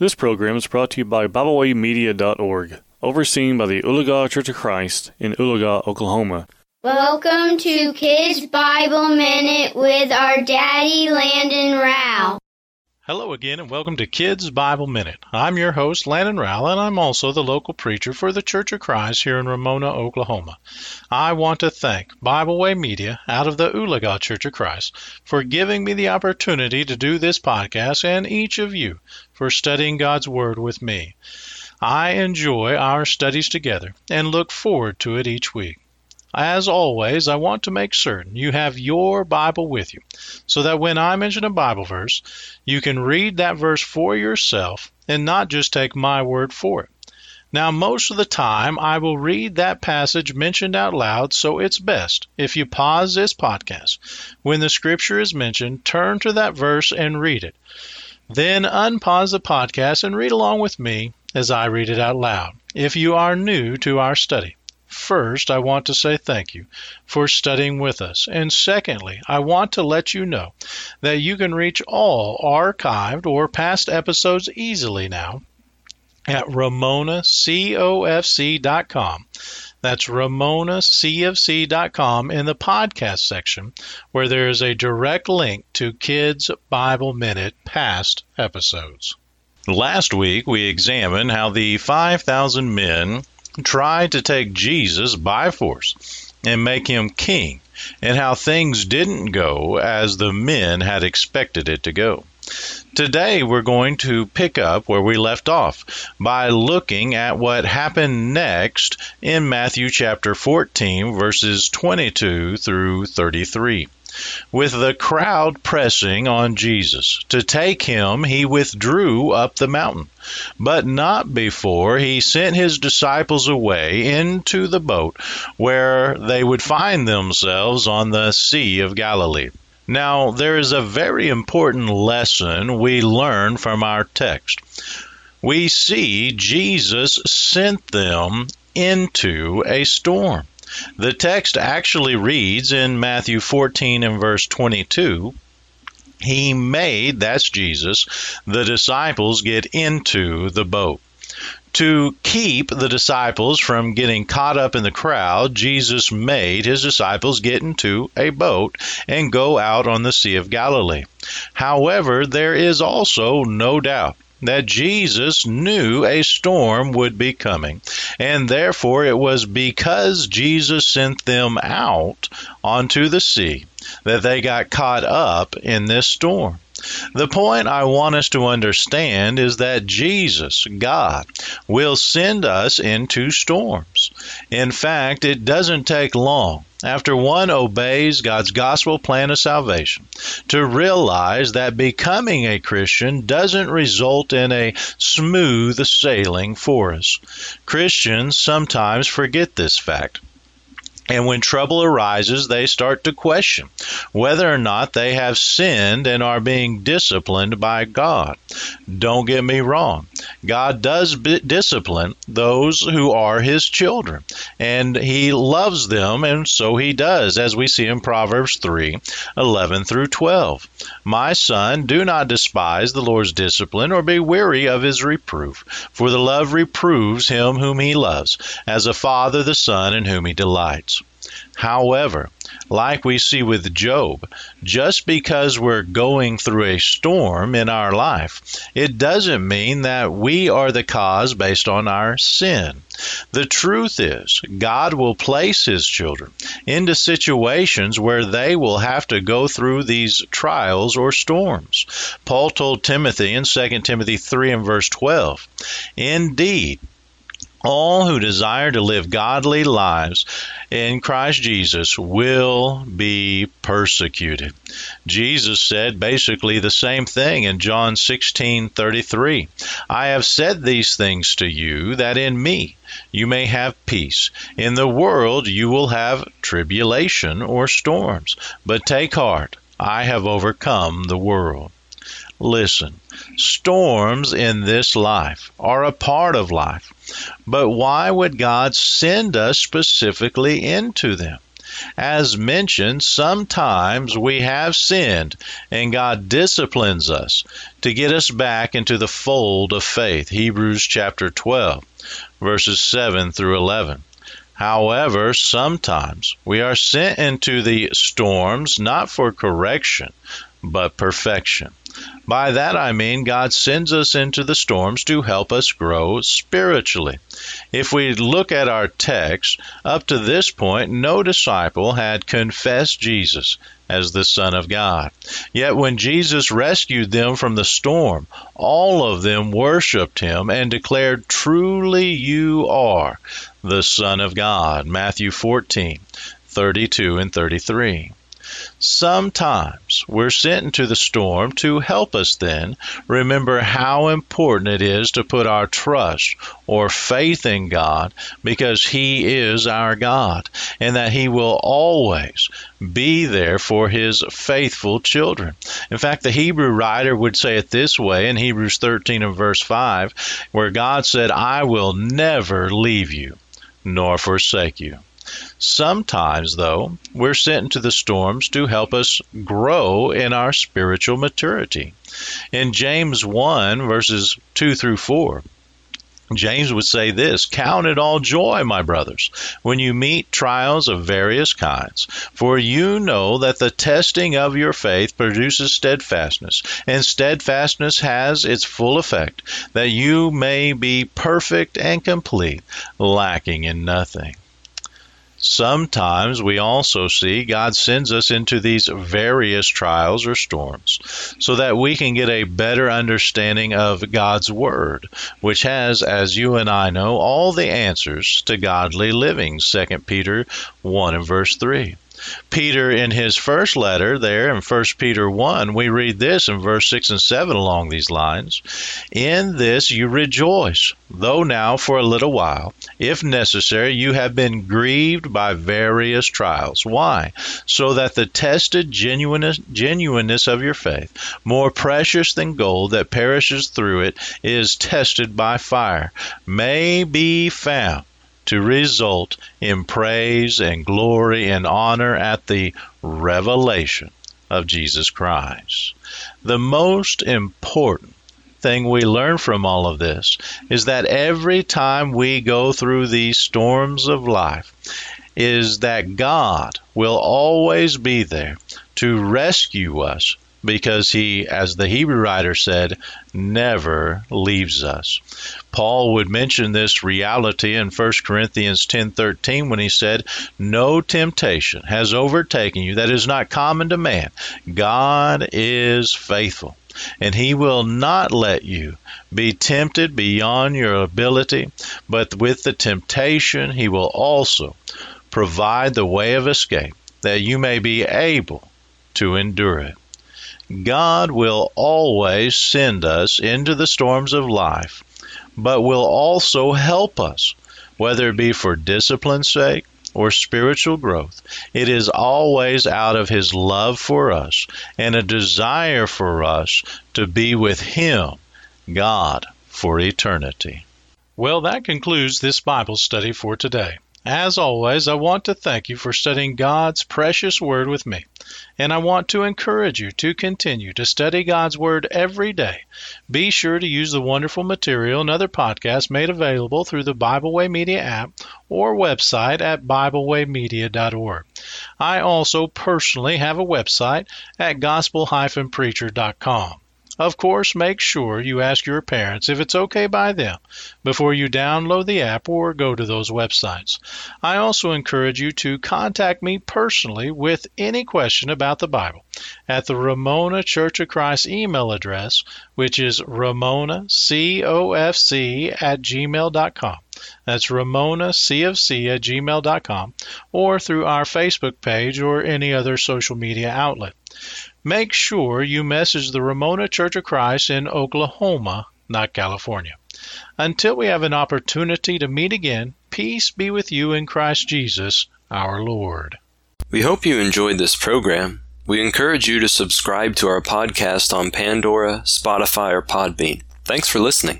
This program is brought to you by BibleWayMedia.org, overseen by the Oologah Church of Christ in Oologah, Oklahoma. Welcome to Kids Bible Minute with our daddy Landon Rowell. Hello again, and welcome to Kids Bible Minute. I'm your host, Landon Rowell, and I'm also the local preacher for the Church of Christ here in Ramona, Oklahoma. I want to thank Bible Way Media out of the Oologah Church of Christ for giving me the opportunity to do this podcast and each of you for studying God's Word with me. I enjoy our studies together and look forward to it each week. As always, I want to make certain you have your Bible with you so that when I mention a Bible verse, you can read that verse for yourself and not just take my word for it. Now, most of the time, I will read that passage mentioned out loud, so it's best if you pause this podcast. When the scripture is mentioned, turn to that verse and read it. Then unpause the podcast and read along with me as I read it out loud. If you are new to our study, First, I want to say thank you for studying with us. And secondly, I want to let you know that you can reach all archived or past episodes easily now at ramonacofc.com. That's ramonacofc.com in the podcast section, where there is a direct link to Kids Bible Minute past episodes. Last week, we examined how the 5,000 men tried to take Jesus by force and make him king, and how things didn't go as the men had expected it to go. Today, we're going to pick up where we left off by looking at what happened next in Matthew chapter 14, verses 22 through 33. With the crowd pressing on Jesus to take him, he withdrew up the mountain, but not before he sent his disciples away into the boat where they would find themselves on the Sea of Galilee. Now, there is a very important lesson we learn from our text. We see Jesus sent them into a storm. The text actually reads in Matthew 14 and verse 22 He made, that's Jesus, the disciples get into the boat. To keep the disciples from getting caught up in the crowd, Jesus made his disciples get into a boat and go out on the Sea of Galilee. However, there is also no doubt that Jesus knew a storm would be coming, and therefore it was because Jesus sent them out onto the sea that they got caught up in this storm. The point I want us to understand is that Jesus, God, will send us into storms. In fact, it doesn't take long after one obeys God's gospel plan of salvation to realize that becoming a Christian doesn't result in a smooth sailing for us. Christians sometimes forget this fact. And when trouble arises, they start to question whether or not they have sinned and are being disciplined by God. Don't get me wrong. God does discipline those who are His children, and He loves them, and so He does, as we see in Proverbs 3 11 through 12. My son, do not despise the Lord's discipline or be weary of His reproof, for the love reproves him whom He loves, as a father the son in whom He delights. However, like we see with Job, just because we're going through a storm in our life, it doesn't mean that we are the cause based on our sin. The truth is, God will place His children into situations where they will have to go through these trials or storms. Paul told Timothy in 2 Timothy 3 and verse 12, Indeed, all who desire to live godly lives in Christ Jesus will be persecuted. Jesus said basically the same thing in John 16:33. I have said these things to you that in me you may have peace. In the world you will have tribulation or storms, but take heart, I have overcome the world. Listen, storms in this life are a part of life, but why would God send us specifically into them? As mentioned, sometimes we have sinned and God disciplines us to get us back into the fold of faith. Hebrews chapter 12, verses 7 through 11. However, sometimes we are sent into the storms not for correction, but perfection. By that I mean God sends us into the storms to help us grow spiritually. If we look at our text, up to this point, no disciple had confessed Jesus as the Son of God. Yet when Jesus rescued them from the storm, all of them worshiped him and declared, Truly you are the Son of God. Matthew 14, 32 and 33. Sometimes we're sent into the storm to help us then remember how important it is to put our trust or faith in God because He is our God and that He will always be there for His faithful children. In fact, the Hebrew writer would say it this way in Hebrews 13 and verse 5, where God said, I will never leave you nor forsake you. Sometimes, though, we're sent into the storms to help us grow in our spiritual maturity. In James 1, verses 2 through 4, James would say this Count it all joy, my brothers, when you meet trials of various kinds, for you know that the testing of your faith produces steadfastness, and steadfastness has its full effect, that you may be perfect and complete, lacking in nothing. Sometimes we also see God sends us into these various trials or storms so that we can get a better understanding of God's Word, which has, as you and I know, all the answers to godly living. 2 Peter 1 and verse 3. Peter, in his first letter, there in 1 Peter 1, we read this in verse 6 and 7 along these lines In this you rejoice, though now for a little while, if necessary, you have been grieved by various trials. Why? So that the tested genuineness, genuineness of your faith, more precious than gold that perishes through it, is tested by fire, may be found to result in praise and glory and honor at the revelation of Jesus Christ. The most important thing we learn from all of this is that every time we go through these storms of life, is that God will always be there to rescue us because he, as the Hebrew writer said, never leaves us. Paul would mention this reality in 1 Corinthians 10:13 when he said, "No temptation has overtaken you that is not common to man. God is faithful." and he will not let you be tempted beyond your ability, but with the temptation he will also provide the way of escape that you may be able to endure it. God will always send us into the storms of life, but will also help us, whether it be for discipline's sake or spiritual growth. It is always out of His love for us and a desire for us to be with Him, God, for eternity. Well, that concludes this Bible study for today. As always, I want to thank you for studying God's precious Word with me. And I want to encourage you to continue to study God's Word every day. Be sure to use the wonderful material and other podcasts made available through the Bible Way Media app or website at BibleWayMedia.org. I also personally have a website at gospel-preacher.com. Of course, make sure you ask your parents if it's okay by them before you download the app or go to those websites. I also encourage you to contact me personally with any question about the Bible at the Ramona Church of Christ email address, which is ramonacofc at gmail.com. That's ramonacofc at gmail.com or through our Facebook page or any other social media outlet make sure you message the Ramona Church of Christ in Oklahoma, not California. Until we have an opportunity to meet again, peace be with you in Christ Jesus, our Lord. We hope you enjoyed this program. We encourage you to subscribe to our podcast on Pandora, Spotify, or Podbean. Thanks for listening.